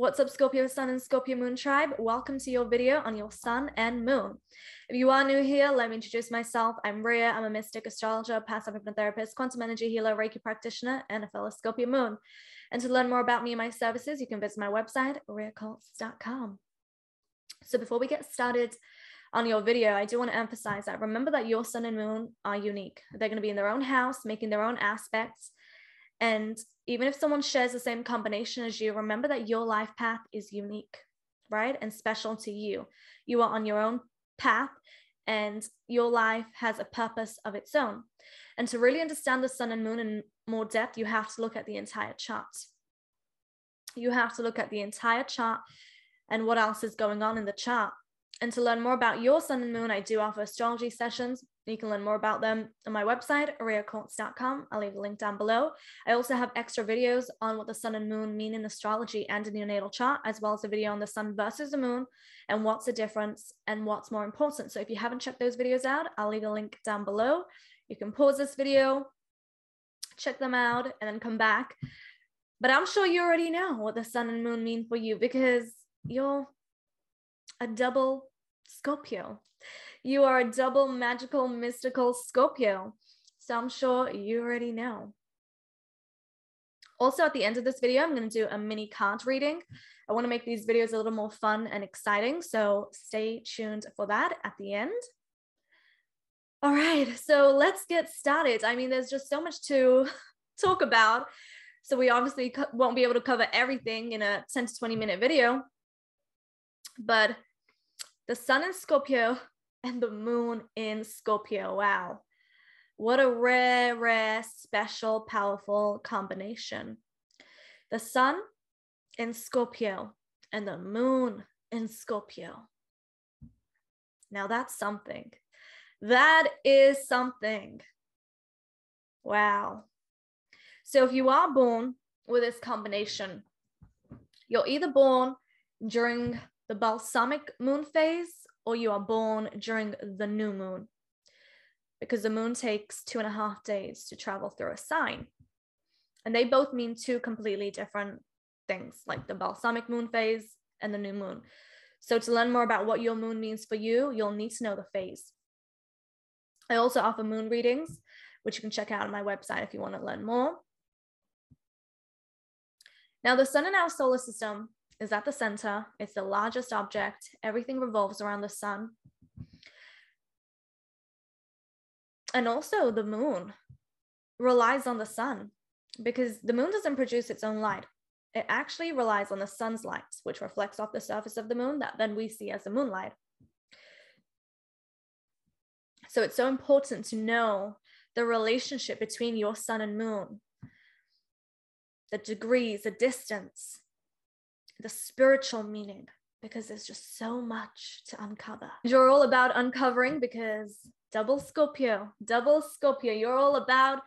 What's up, Scorpio Sun and Scorpio Moon tribe? Welcome to your video on your Sun and Moon. If you are new here, let me introduce myself. I'm Ria. I'm a mystic astrologer, past life hypnotherapist, quantum energy healer, Reiki practitioner, and a fellow Scorpio Moon. And to learn more about me and my services, you can visit my website, riaquartz.com. So before we get started on your video, I do want to emphasize that remember that your Sun and Moon are unique. They're going to be in their own house, making their own aspects. And even if someone shares the same combination as you, remember that your life path is unique, right? And special to you. You are on your own path and your life has a purpose of its own. And to really understand the sun and moon in more depth, you have to look at the entire chart. You have to look at the entire chart and what else is going on in the chart. And to learn more about your sun and moon, I do offer astrology sessions. You can learn more about them on my website, riaquartz.com. I'll leave a link down below. I also have extra videos on what the sun and moon mean in astrology and in your natal chart, as well as a video on the sun versus the moon and what's the difference and what's more important. So if you haven't checked those videos out, I'll leave a link down below. You can pause this video, check them out, and then come back. But I'm sure you already know what the sun and moon mean for you because you're a double Scorpio. You are a double magical, mystical Scorpio. So I'm sure you already know. Also, at the end of this video, I'm going to do a mini card reading. I want to make these videos a little more fun and exciting. So stay tuned for that at the end. All right, so let's get started. I mean, there's just so much to talk about. So we obviously won't be able to cover everything in a 10 to 20 minute video. But the sun in Scorpio and the moon in Scorpio. Wow. What a rare, rare, special, powerful combination. The sun in Scorpio and the moon in Scorpio. Now that's something. That is something. Wow. So if you are born with this combination, you're either born during the balsamic moon phase or you are born during the new moon because the moon takes two and a half days to travel through a sign. And they both mean two completely different things, like the balsamic moon phase and the new moon. So, to learn more about what your moon means for you, you'll need to know the phase. I also offer moon readings, which you can check out on my website if you want to learn more. Now, the sun in our solar system is at the center. It's the largest object. Everything revolves around the sun. And also, the moon relies on the sun because the moon doesn't produce its own light. It actually relies on the sun's light, which reflects off the surface of the moon that then we see as the moonlight. So it's so important to know the relationship between your sun and moon, the degrees, the distance, the spiritual meaning because there's just so much to uncover. You're all about uncovering because double Scorpio, double Scorpio, you're all about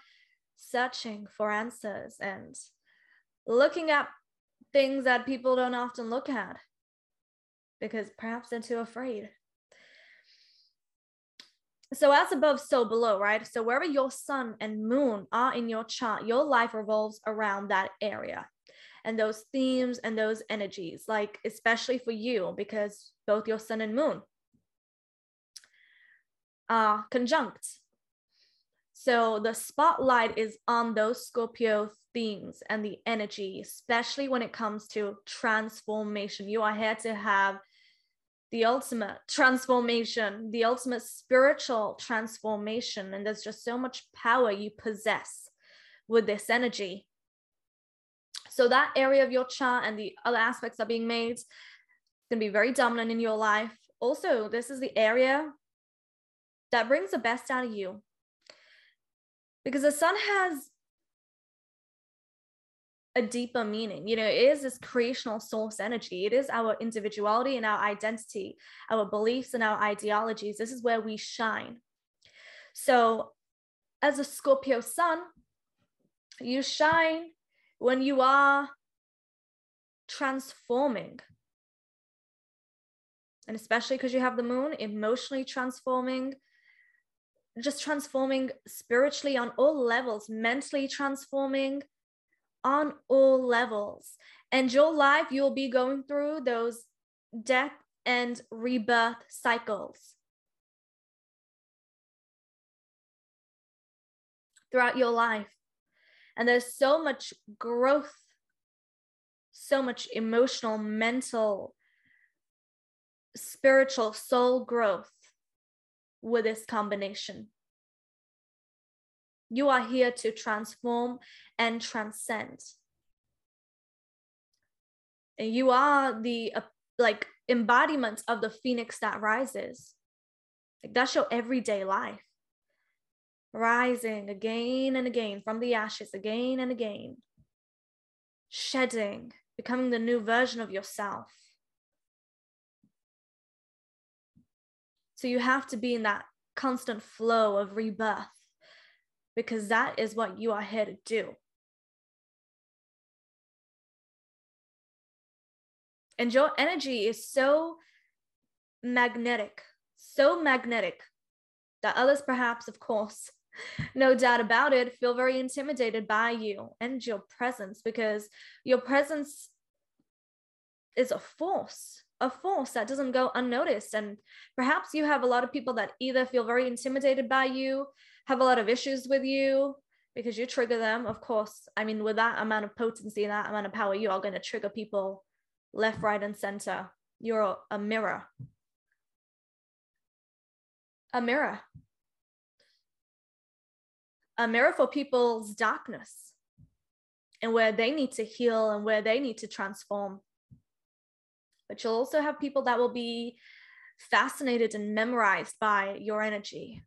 searching for answers and looking at things that people don't often look at because perhaps they're too afraid. So, as above, so below, right? So, wherever your sun and moon are in your chart, your life revolves around that area and those themes and those energies, like especially for you, because both your sun and moon are conjunct. So the spotlight is on those Scorpio themes and the energy, especially when it comes to transformation. You are here to have the ultimate transformation, the ultimate spiritual transformation. And there's just so much power you possess with this energy. So that area of your chart and the other aspects are being made going to be very dominant in your life. Also, this is the area that brings the best out of you. Because the sun has a deeper meaning. You know, it is this creational source energy. It is our individuality and our identity, our beliefs and our ideologies. This is where we shine. So, as a Scorpio sun, you shine when you are transforming, and especially because you have the moon, emotionally transforming, just transforming spiritually on all levels, mentally transforming on all levels. And your life, you'll be going through those death and rebirth cycles. Throughout your life. And there's so much growth, so much emotional, mental, spiritual soul growth with this combination. You are here to transform and transcend. And you are the uh, like embodiment of the phoenix that rises. Like that's your everyday life. Rising again and again from the ashes, again and again. Shedding, becoming the new version of yourself. So you have to be in that constant flow of rebirth because that is what you are here to do. And your energy is so magnetic, so magnetic that others, perhaps, of course, no doubt about it, feel very intimidated by you and your presence because your presence is a force, a force that doesn't go unnoticed. And perhaps you have a lot of people that either feel very intimidated by you, have a lot of issues with you because you trigger them. Of course, I mean, with that amount of potency, that amount of power, you are going to trigger people left, right, and center. You're a mirror. A mirror. Mirror for people's darkness and where they need to heal and where they need to transform. But you'll also have people that will be fascinated and memorized by your energy.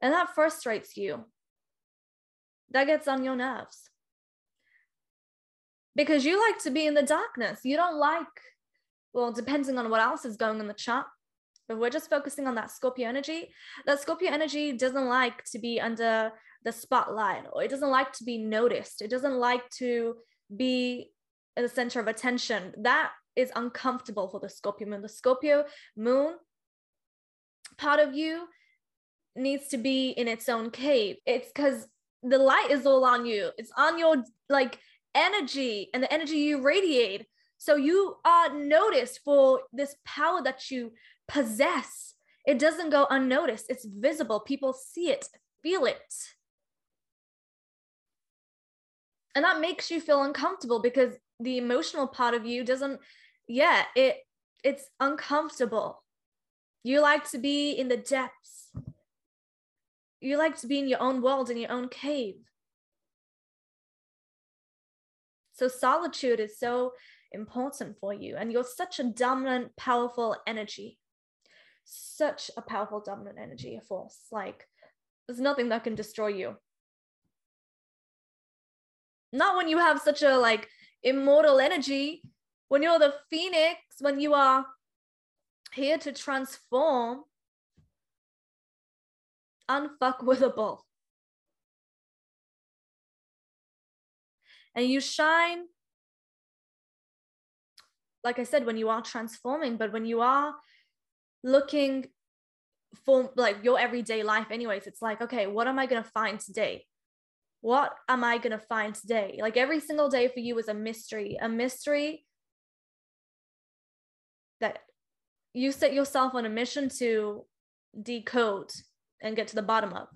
And that frustrates you. That gets on your nerves because you like to be in the darkness. You don't like, well, depending on what else is going in the chart, but we're just focusing on that Scorpio energy. That Scorpio energy doesn't like to be under the spotlight or it doesn't like to be noticed. It doesn't like to be at the center of attention. That is uncomfortable for the Scorpio moon. The Scorpio moon part of you needs to be in its own cave. It's because the light is all on you. It's on your like energy and the energy you radiate. So you are noticed for this power that you possess. It doesn't go unnoticed, it's visible. People see it, feel it. And that makes you feel uncomfortable because the emotional part of you doesn't, yeah, it it's uncomfortable. You like to be in the depths. You like to be in your own world, in your own cave. So solitude is so important for you. And you're such a dominant, powerful energy. Such a powerful, dominant energy, a force. Like there's nothing that can destroy you. Not when you have such a like immortal energy, when you're the phoenix, when you are here to transform, unfuckwithable. and you shine like i said when you are transforming but when you are looking for like your everyday life anyways it's like okay what am i going to find today? What am i going to find today? Like every single day for you is a mystery a mystery that you set yourself on a mission to decode and get to the bottom of.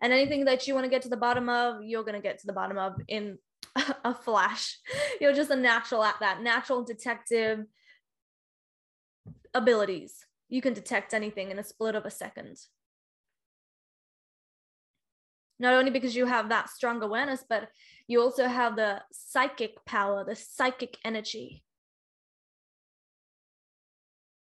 And anything that you want to get to the bottom of you're going to get to the bottom of in a flash. You're just a natural at that natural detective abilities you can detect anything in a split of a second not only because you have that strong awareness but you also have the psychic power the psychic energy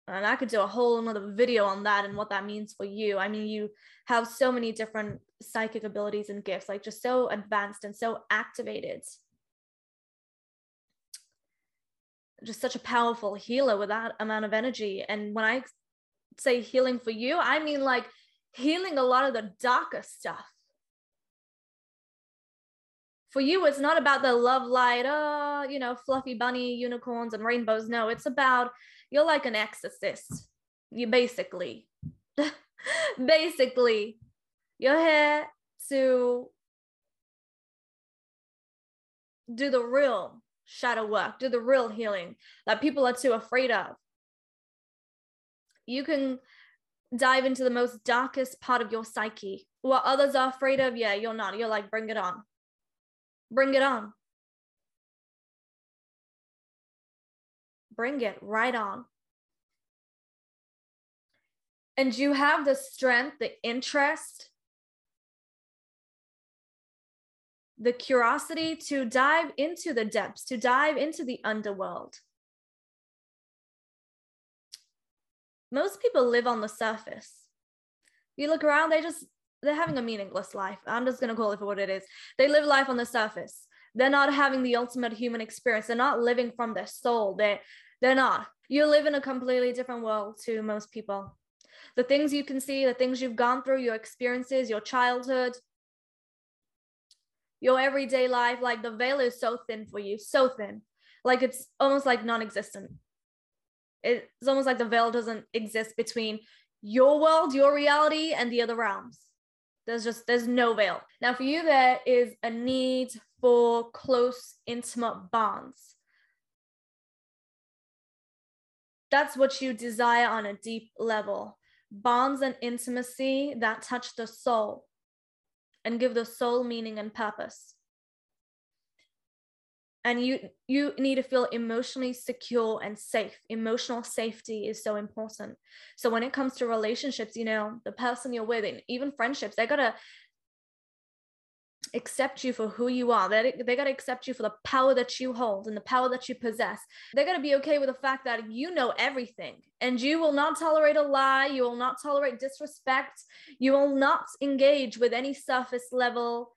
and I could do a whole another video on that and what that means for you. I mean, you have so many different psychic abilities and gifts, like just so advanced and so activated. Just such a powerful healer with that amount of energy. And when I say healing for you, I mean like healing a lot of the darker stuff. For you, it's not about the love light, oh, you know, fluffy bunny, unicorns, and rainbows. No, it's about you're like an exorcist. You basically, basically, you're here to do the real shadow work, do the real healing that people are too afraid of. You can dive into the most darkest part of your psyche. What others are afraid of, yeah, you're not. You're like, bring it on. Bring it on. Bring it right on. And you have the strength, the interest, the curiosity to dive into the depths, to dive into the underworld. Most people live on the surface. You look around, they just, they're having a meaningless life. I'm just going to call it for what it is. They live life on the surface. They're not having the ultimate human experience. They're not living from their soul. They're, they're not. You live in a completely different world to most people. The things you can see, the things you've gone through, your experiences, your childhood, your everyday life like the veil is so thin for you so thin. Like it's almost like non-existent. It's almost like the veil doesn't exist between your world your reality and the other realms. There's just there's no veil. Now for you there is a need for close intimate bonds. That's what you desire on a deep level. Bonds and intimacy that touch the soul and give the soul meaning and purpose. And you you need to feel emotionally secure and safe. Emotional safety is so important. So when it comes to relationships you know the person you're with and even friendships they gotta accept you for who you are. They, they got to accept you for the power that you hold and the power that you possess. They're going to be okay with the fact that you know everything and you will not tolerate a lie. You will not tolerate disrespect. You will not engage with any surface level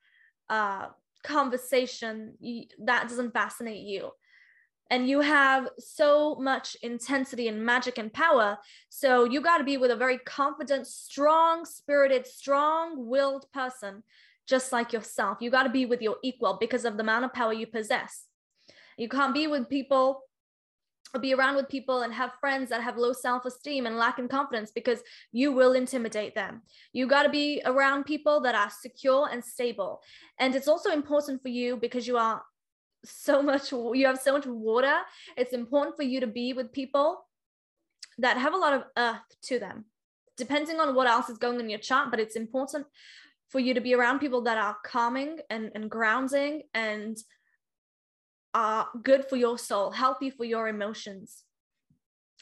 uh, conversation that doesn't fascinate you. And you have so much intensity and magic and power. So you got to be with a very confident, strong spirited, strong willed person just like yourself. You got to be with your equal because of the amount of power you possess. You can't be with people be around with people and have friends that have low self esteem and lack in confidence because you will intimidate them. You got to be around people that are secure and stable. And it's also important for you because you are so much, you have so much water. It's important for you to be with people that have a lot of earth to them depending on what else is going in your chart, but it's important for you to be around people that are calming and, and grounding and are good for your soul, healthy for your emotions,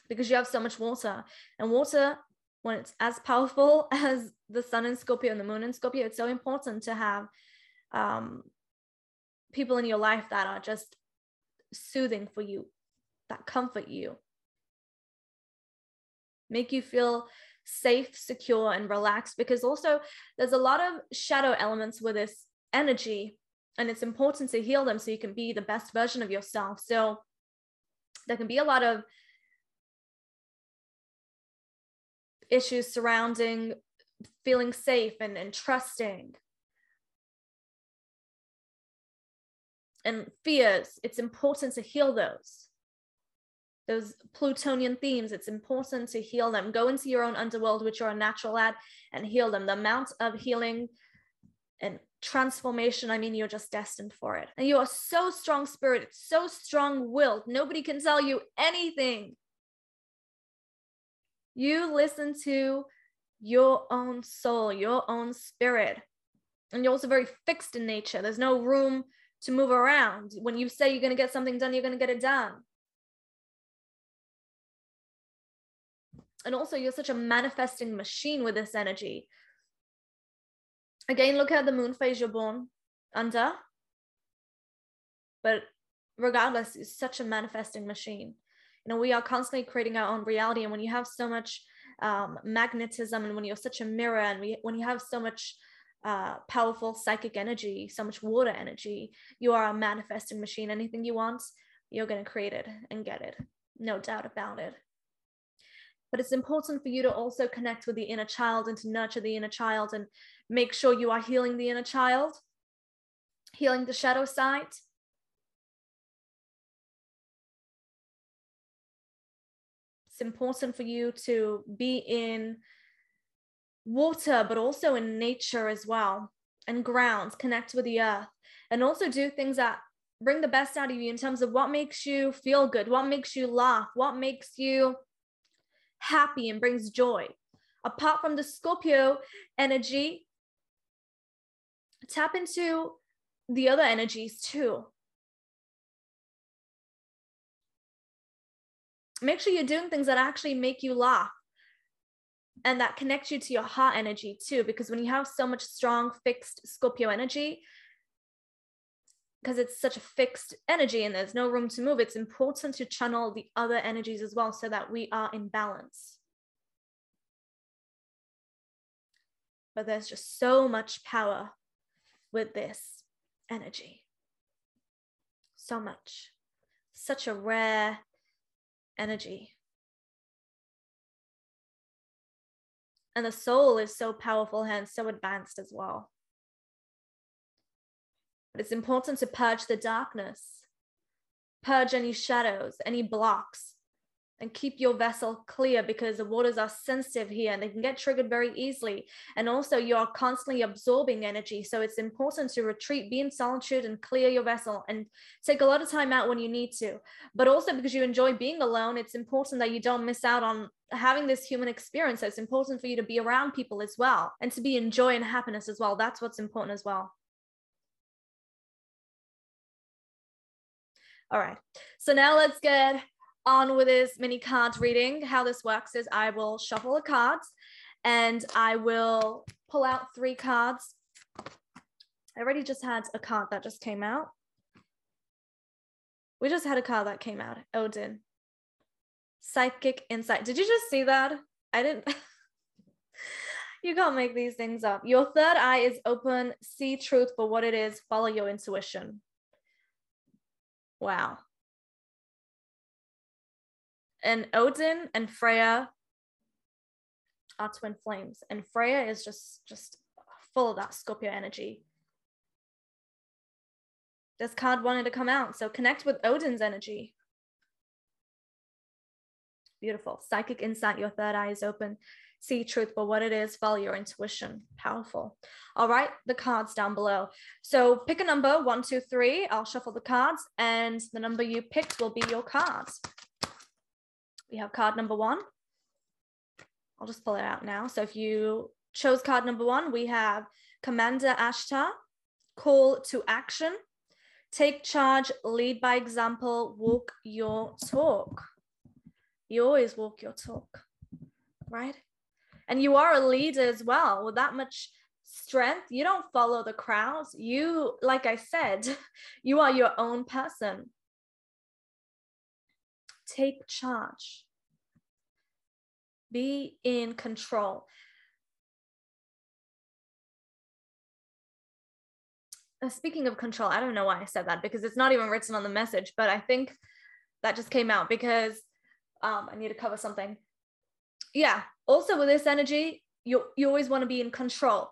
because you have so much water. And water, when it's as powerful as the sun in Scorpio and the moon in Scorpio, it's so important to have um, people in your life that are just soothing for you, that comfort you, make you feel safe, secure, and relaxed because also there's a lot of shadow elements with this energy, and it's important to heal them so you can be the best version of yourself. So there can be a lot of issues surrounding feeling safe and, and trusting and fears. It's important to heal those those plutonian themes it's important to heal them. Go into your own underworld which you're a natural at and heal them. The amount of healing and transformation i mean you're just destined for it. And you are so strong spirited so strong willed. Nobody can tell you anything. You listen to your own soul your own spirit. And you're also very fixed in nature. There's no room to move around. When you say you're going to get something done you're going to get it done and also you're such a manifesting machine with this energy. Again look at the moon phase you're born under. But regardless it's such a manifesting machine. You know we are constantly creating our own reality and when you have so much um, magnetism and when you're such a mirror and we, when you have so much uh, powerful psychic energy so much water energy you are a manifesting machine. Anything you want you're going to create it and get it. No doubt about it but it's important for you to also connect with the inner child and to nurture the inner child and make sure you are healing the inner child, healing the shadow side. It's important for you to be in water, but also in nature as well, and grounds, connect with the earth, and also do things that bring the best out of you in terms of what makes you feel good, what makes you laugh, what makes you happy and brings joy. Apart from the Scorpio energy, tap into the other energies too. Make sure you're doing things that actually make you laugh and that connect you to your heart energy too. Because when you have so much strong, fixed Scorpio energy, because it's such a fixed energy and there's no room to move, it's important to channel the other energies as well so that we are in balance. But there's just so much power with this energy. So much. Such a rare energy. And the soul is so powerful and so advanced as well. But it's important to purge the darkness, purge any shadows, any blocks, and keep your vessel clear because the waters are sensitive here and they can get triggered very easily. And also, you are constantly absorbing energy. So, it's important to retreat, be in solitude, and clear your vessel and take a lot of time out when you need to. But also, because you enjoy being alone, it's important that you don't miss out on having this human experience. So, it's important for you to be around people as well and to be in joy and happiness as well. That's what's important as well. All right. So now let's get on with this mini card reading. How this works is I will shuffle the cards and I will pull out three cards. I already just had a card that just came out. We just had a card that came out. Odin. Psychic insight. Did you just see that? I didn't. you can't make these things up. Your third eye is open. See truth for what it is. Follow your intuition. Wow. And Odin and Freya are twin flames, and Freya is just just full of that Scorpio energy. This card wanted to come out, so connect with Odin's energy. Beautiful. Psychic insight, your third eye is open see truth for what it is, follow your intuition. Powerful. All right, the cards down below. So pick a number one, two, three. I'll shuffle the cards, and the number you picked will be your cards. We have card number one. I'll just pull it out now. So if you chose card number one, we have Commander Ashtar, call to action, take charge, lead by example, walk your talk. You always walk your talk, right? And you are a leader as well with that much strength. You don't follow the crowds. You like i said you are your own person. Take charge. Be in control. Uh, speaking of control i don't know why i said that because it's not even written on the message but i think that just came out because um, i need to cover something yeah. Also with this energy you you always want to be in control.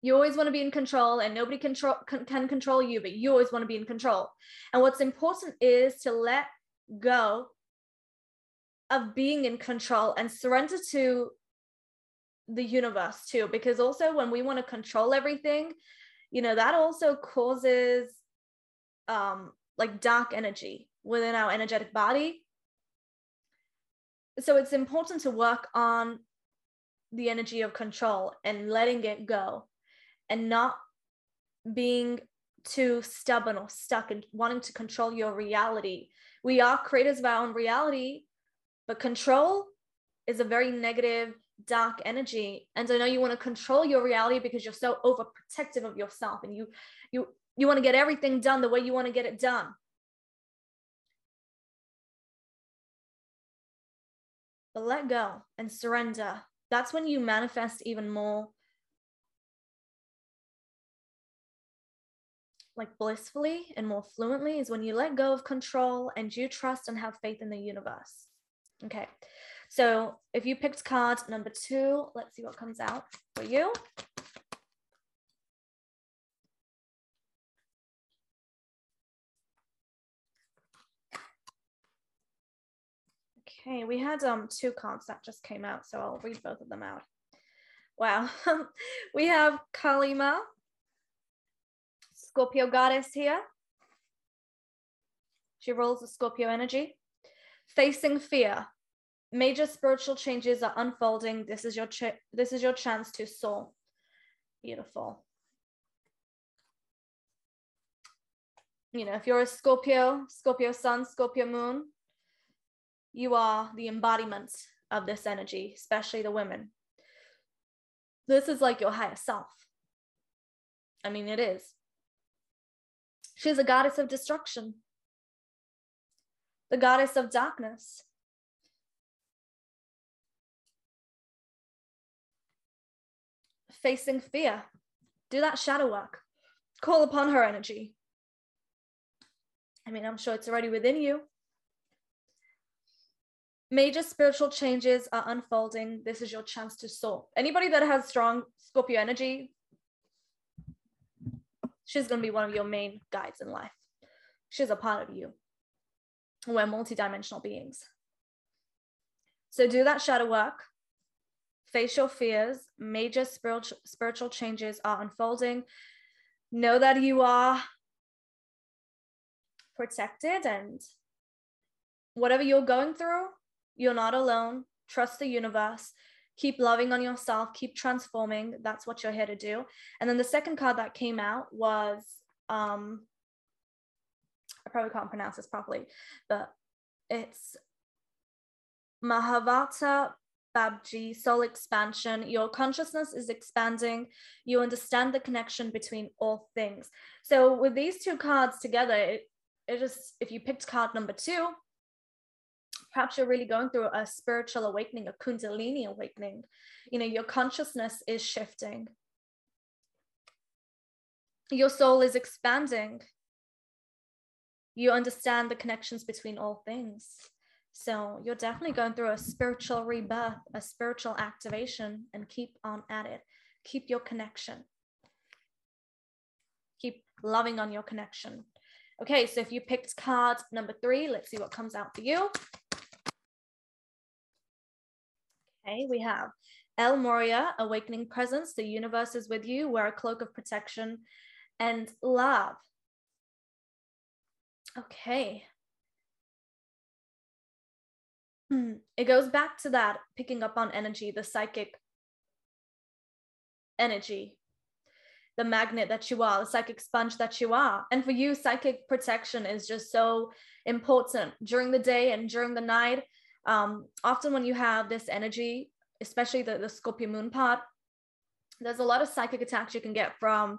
You always want to be in control and nobody control can, can control you but you always want to be in control. And what's important is to let go of being in control and surrender to the universe too because also when we want to control everything you know that also causes um like dark energy within our energetic body so it's important to work on the energy of control and letting it go and not being too stubborn or stuck and wanting to control your reality. We are creators of our own reality, but control is a very negative, dark energy. And I know you want to control your reality because you're so overprotective of yourself and you you you want to get everything done the way you want to get it done. But let go and surrender. That's when you manifest even more like blissfully and more fluently is when you let go of control and you trust and have faith in the universe. Okay. So if you picked card number two, let's see what comes out for you. Okay, we had um two cards that just came out, so I'll read both of them out. Wow. we have Kali Ma, Scorpio goddess here. She rules the Scorpio energy. Facing fear. Major spiritual changes are unfolding. This is your this is your chance to soar. Beautiful. You know, if you're a Scorpio, Scorpio sun, Scorpio moon, you are the embodiment of this energy, especially the women. This is like your higher self. I mean, it is. She's a goddess of destruction, the goddess of darkness. Facing fear, do that shadow work, call upon her energy. I mean, I'm sure it's already within you. Major spiritual changes are unfolding. This is your chance to soar. Anybody that has strong Scorpio energy, she's going to be one of your main guides in life. She's a part of you. We're multidimensional beings. So do that shadow work. Face your fears. Major spiritual spiritual changes are unfolding. Know that you are protected and whatever you're going through, you're not alone. Trust the universe. Keep loving on yourself. Keep transforming. That's what you're here to do. And then the second card that came out was um, I probably can't pronounce this properly, but it's Mahavatar Babaji, soul expansion. Your consciousness is expanding. You understand the connection between all things. So with these two cards together, it, it just if you picked card number two, perhaps you're really going through a spiritual awakening, a kundalini awakening. You know, your consciousness is shifting. Your soul is expanding. You understand the connections between all things. So you're definitely going through a spiritual rebirth, a spiritual activation, and keep on at it. Keep your connection. Keep loving on your connection. Okay, so if you picked card number three, let's see what comes out for you. Okay, we have El Morya, Awakening Presence. The universe is with you. Wear a cloak of protection and love. Okay. Hmm. It goes back to that picking up on energy, the psychic energy, the magnet that you are, the psychic sponge that you are. And for you, psychic protection is just so important during the day and during the night um, often when you have this energy, especially the, the Scorpio moon part, there's a lot of psychic attacks you can get from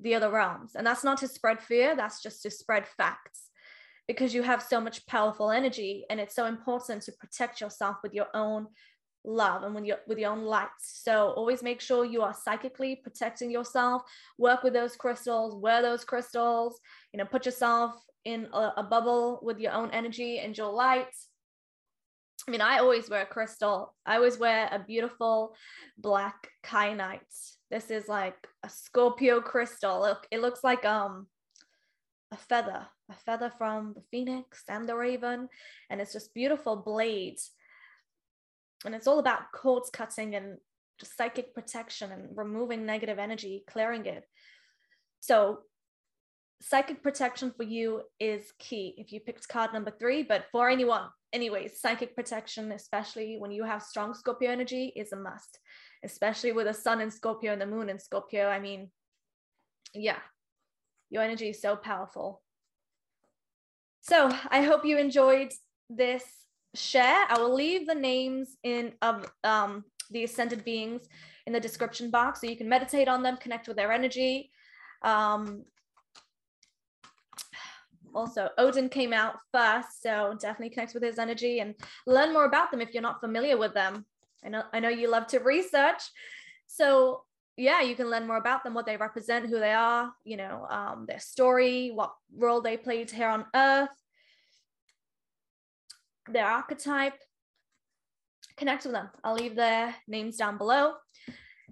the other realms. And that's not to spread fear, that's just to spread facts. Because you have so much powerful energy and it's so important to protect yourself with your own love and with your own light. So always make sure you are psychically protecting yourself. Work with those crystals wear those crystals you know put yourself in a, a bubble with your own energy and your lights I mean, I always wear crystal. I always wear a beautiful black kyanite. This is like a Scorpio crystal. Look, it looks like um a feather, a feather from the phoenix and the raven, and it's just beautiful blades. And it's all about quartz cutting and just psychic protection and removing negative energy, clearing it. So psychic protection for you is key if you picked card number three, but for anyone anyways, psychic protection, especially when you have strong Scorpio energy, is a must, especially with the sun in Scorpio and the moon in Scorpio. I mean, yeah, your energy is so powerful. So I hope you enjoyed this share. I will leave the names in of um, the ascended beings in the description box so you can meditate on them, connect with their energy. Um, also odin came out first so definitely connect with his energy and learn more about them if you're not familiar with them. I know i know you love to research. So yeah you can learn more about them what they represent who they are you know um, their story what role they played here on earth their archetype. Connect with them. I'll leave their names down below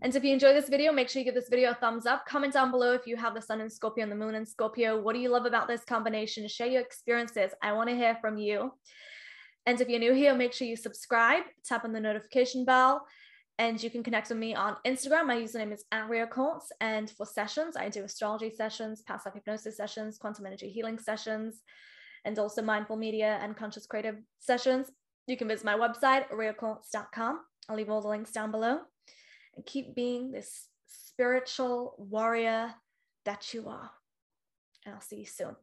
and if you enjoy this video, make sure you give this video a thumbs up. Comment down below if you have the sun in Scorpio and the moon in Scorpio. What do you love about this combination? Share your experiences. I want to hear from you. And if you're new here, make sure you subscribe, tap on the notification bell, And you can connect with me on Instagram. My username is Quartz. And for sessions, I do astrology sessions, past life hypnosis sessions, quantum energy healing sessions, and also mindful media and conscious creative sessions. You can visit my website, riaquartz.com. I'll leave all the links down below. And keep being this spiritual warrior that you are. And I'll see you soon.